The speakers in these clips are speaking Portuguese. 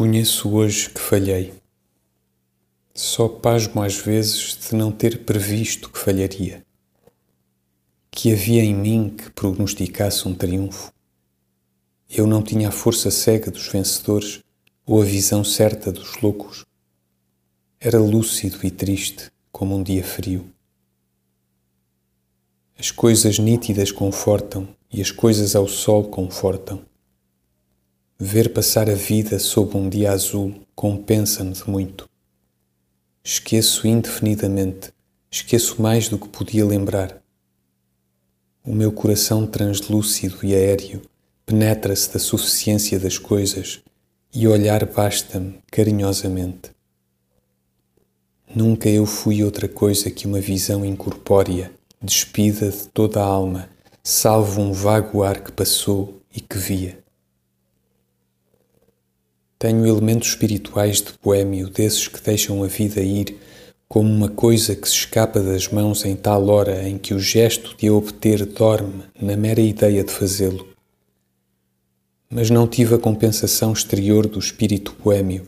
Reconheço hoje que falhei. Só pasmo às vezes de não ter previsto que falharia. Que havia em mim que prognosticasse um triunfo. Eu não tinha a força cega dos vencedores ou a visão certa dos loucos. Era lúcido e triste como um dia frio. As coisas nítidas confortam e as coisas ao sol confortam. Ver passar a vida sob um dia azul compensa-me de muito. Esqueço indefinidamente, esqueço mais do que podia lembrar. O meu coração translúcido e aéreo penetra-se da suficiência das coisas e olhar basta-me carinhosamente. Nunca eu fui outra coisa que uma visão incorpórea, despida de toda a alma, salvo um vago ar que passou e que via. Tenho elementos espirituais de boêmio, desses que deixam a vida ir como uma coisa que se escapa das mãos em tal hora em que o gesto de a obter dorme na mera ideia de fazê-lo. Mas não tive a compensação exterior do espírito boêmio,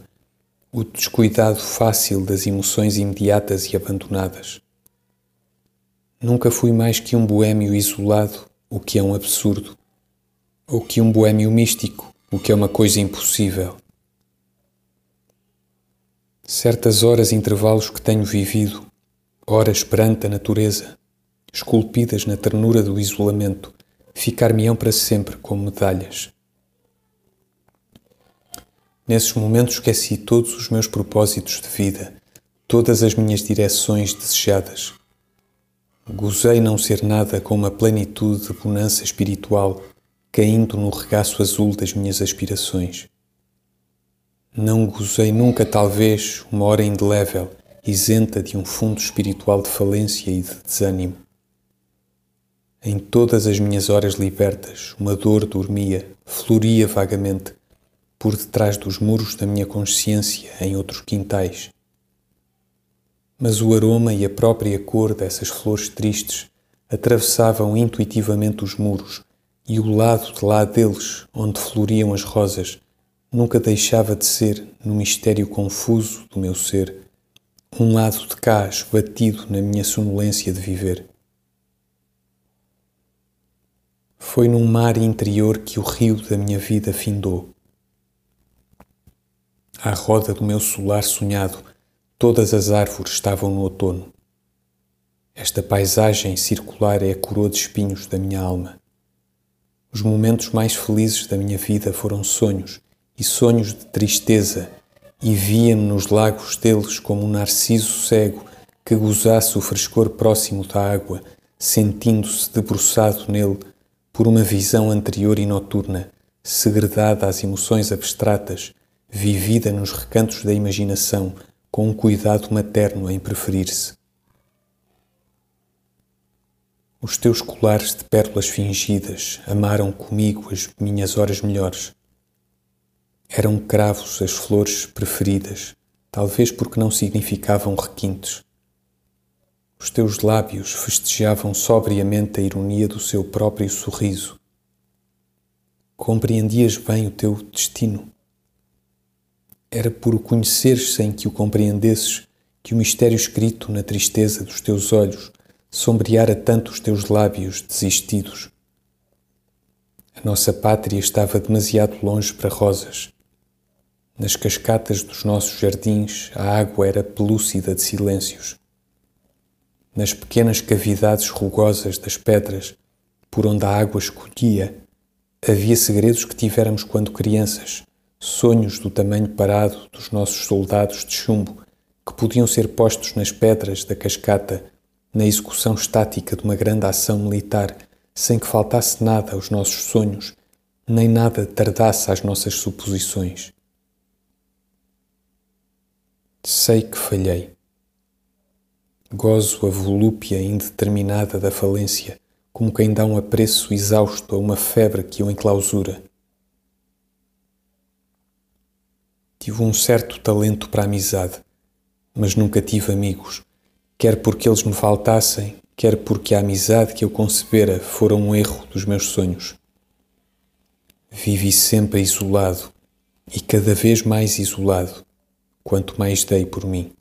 o descuidado fácil das emoções imediatas e abandonadas. Nunca fui mais que um boêmio isolado, o que é um absurdo, ou que um boêmio místico, o que é uma coisa impossível. Certas horas e intervalos que tenho vivido, horas perante a natureza, esculpidas na ternura do isolamento, ficar-me-ão para sempre como medalhas. Nesses momentos esqueci todos os meus propósitos de vida, todas as minhas direções desejadas. Gozei não ser nada com uma plenitude de bonança espiritual caindo no regaço azul das minhas aspirações. Não gozei nunca, talvez, uma hora indelével, isenta de um fundo espiritual de falência e de desânimo. Em todas as minhas horas libertas, uma dor dormia, floria vagamente, por detrás dos muros da minha consciência em outros quintais. Mas o aroma e a própria cor dessas flores tristes atravessavam intuitivamente os muros e o lado de lá deles, onde floriam as rosas, nunca deixava de ser, no mistério confuso do meu ser, um lado de cás batido na minha sonolência de viver. Foi num mar interior que o rio da minha vida findou. À roda do meu solar sonhado, todas as árvores estavam no outono. Esta paisagem circular é a coroa de espinhos da minha alma. Os momentos mais felizes da minha vida foram sonhos e sonhos de tristeza, e via-me nos lagos deles como um narciso cego que gozasse o frescor próximo da água, sentindo-se debruçado nele por uma visão anterior e noturna, segredada às emoções abstratas, vivida nos recantos da imaginação, com um cuidado materno em preferir-se. Os teus colares de pérolas fingidas amaram comigo as minhas horas melhores. Eram cravos as flores preferidas, talvez porque não significavam requintes. Os teus lábios festejavam sobriamente a ironia do seu próprio sorriso. Compreendias bem o teu destino. Era por o conheceres sem que o compreendesses que o mistério escrito na tristeza dos teus olhos sombreara tanto os teus lábios desistidos. A nossa pátria estava demasiado longe para rosas nas cascatas dos nossos jardins, a água era pelúcida de silêncios. Nas pequenas cavidades rugosas das pedras, por onde a água escolhia, havia segredos que tivéramos quando crianças, sonhos do tamanho parado dos nossos soldados de chumbo, que podiam ser postos nas pedras da cascata, na execução estática de uma grande ação militar, sem que faltasse nada aos nossos sonhos, nem nada tardasse às nossas suposições. Sei que falhei. Gozo a volúpia indeterminada da falência, como quem dá um apreço exausto a uma febre que o enclausura. Tive um certo talento para a amizade, mas nunca tive amigos, quer porque eles me faltassem, quer porque a amizade que eu concebera fora um erro dos meus sonhos. Vivi sempre isolado e cada vez mais isolado, quanto mais dei por mim.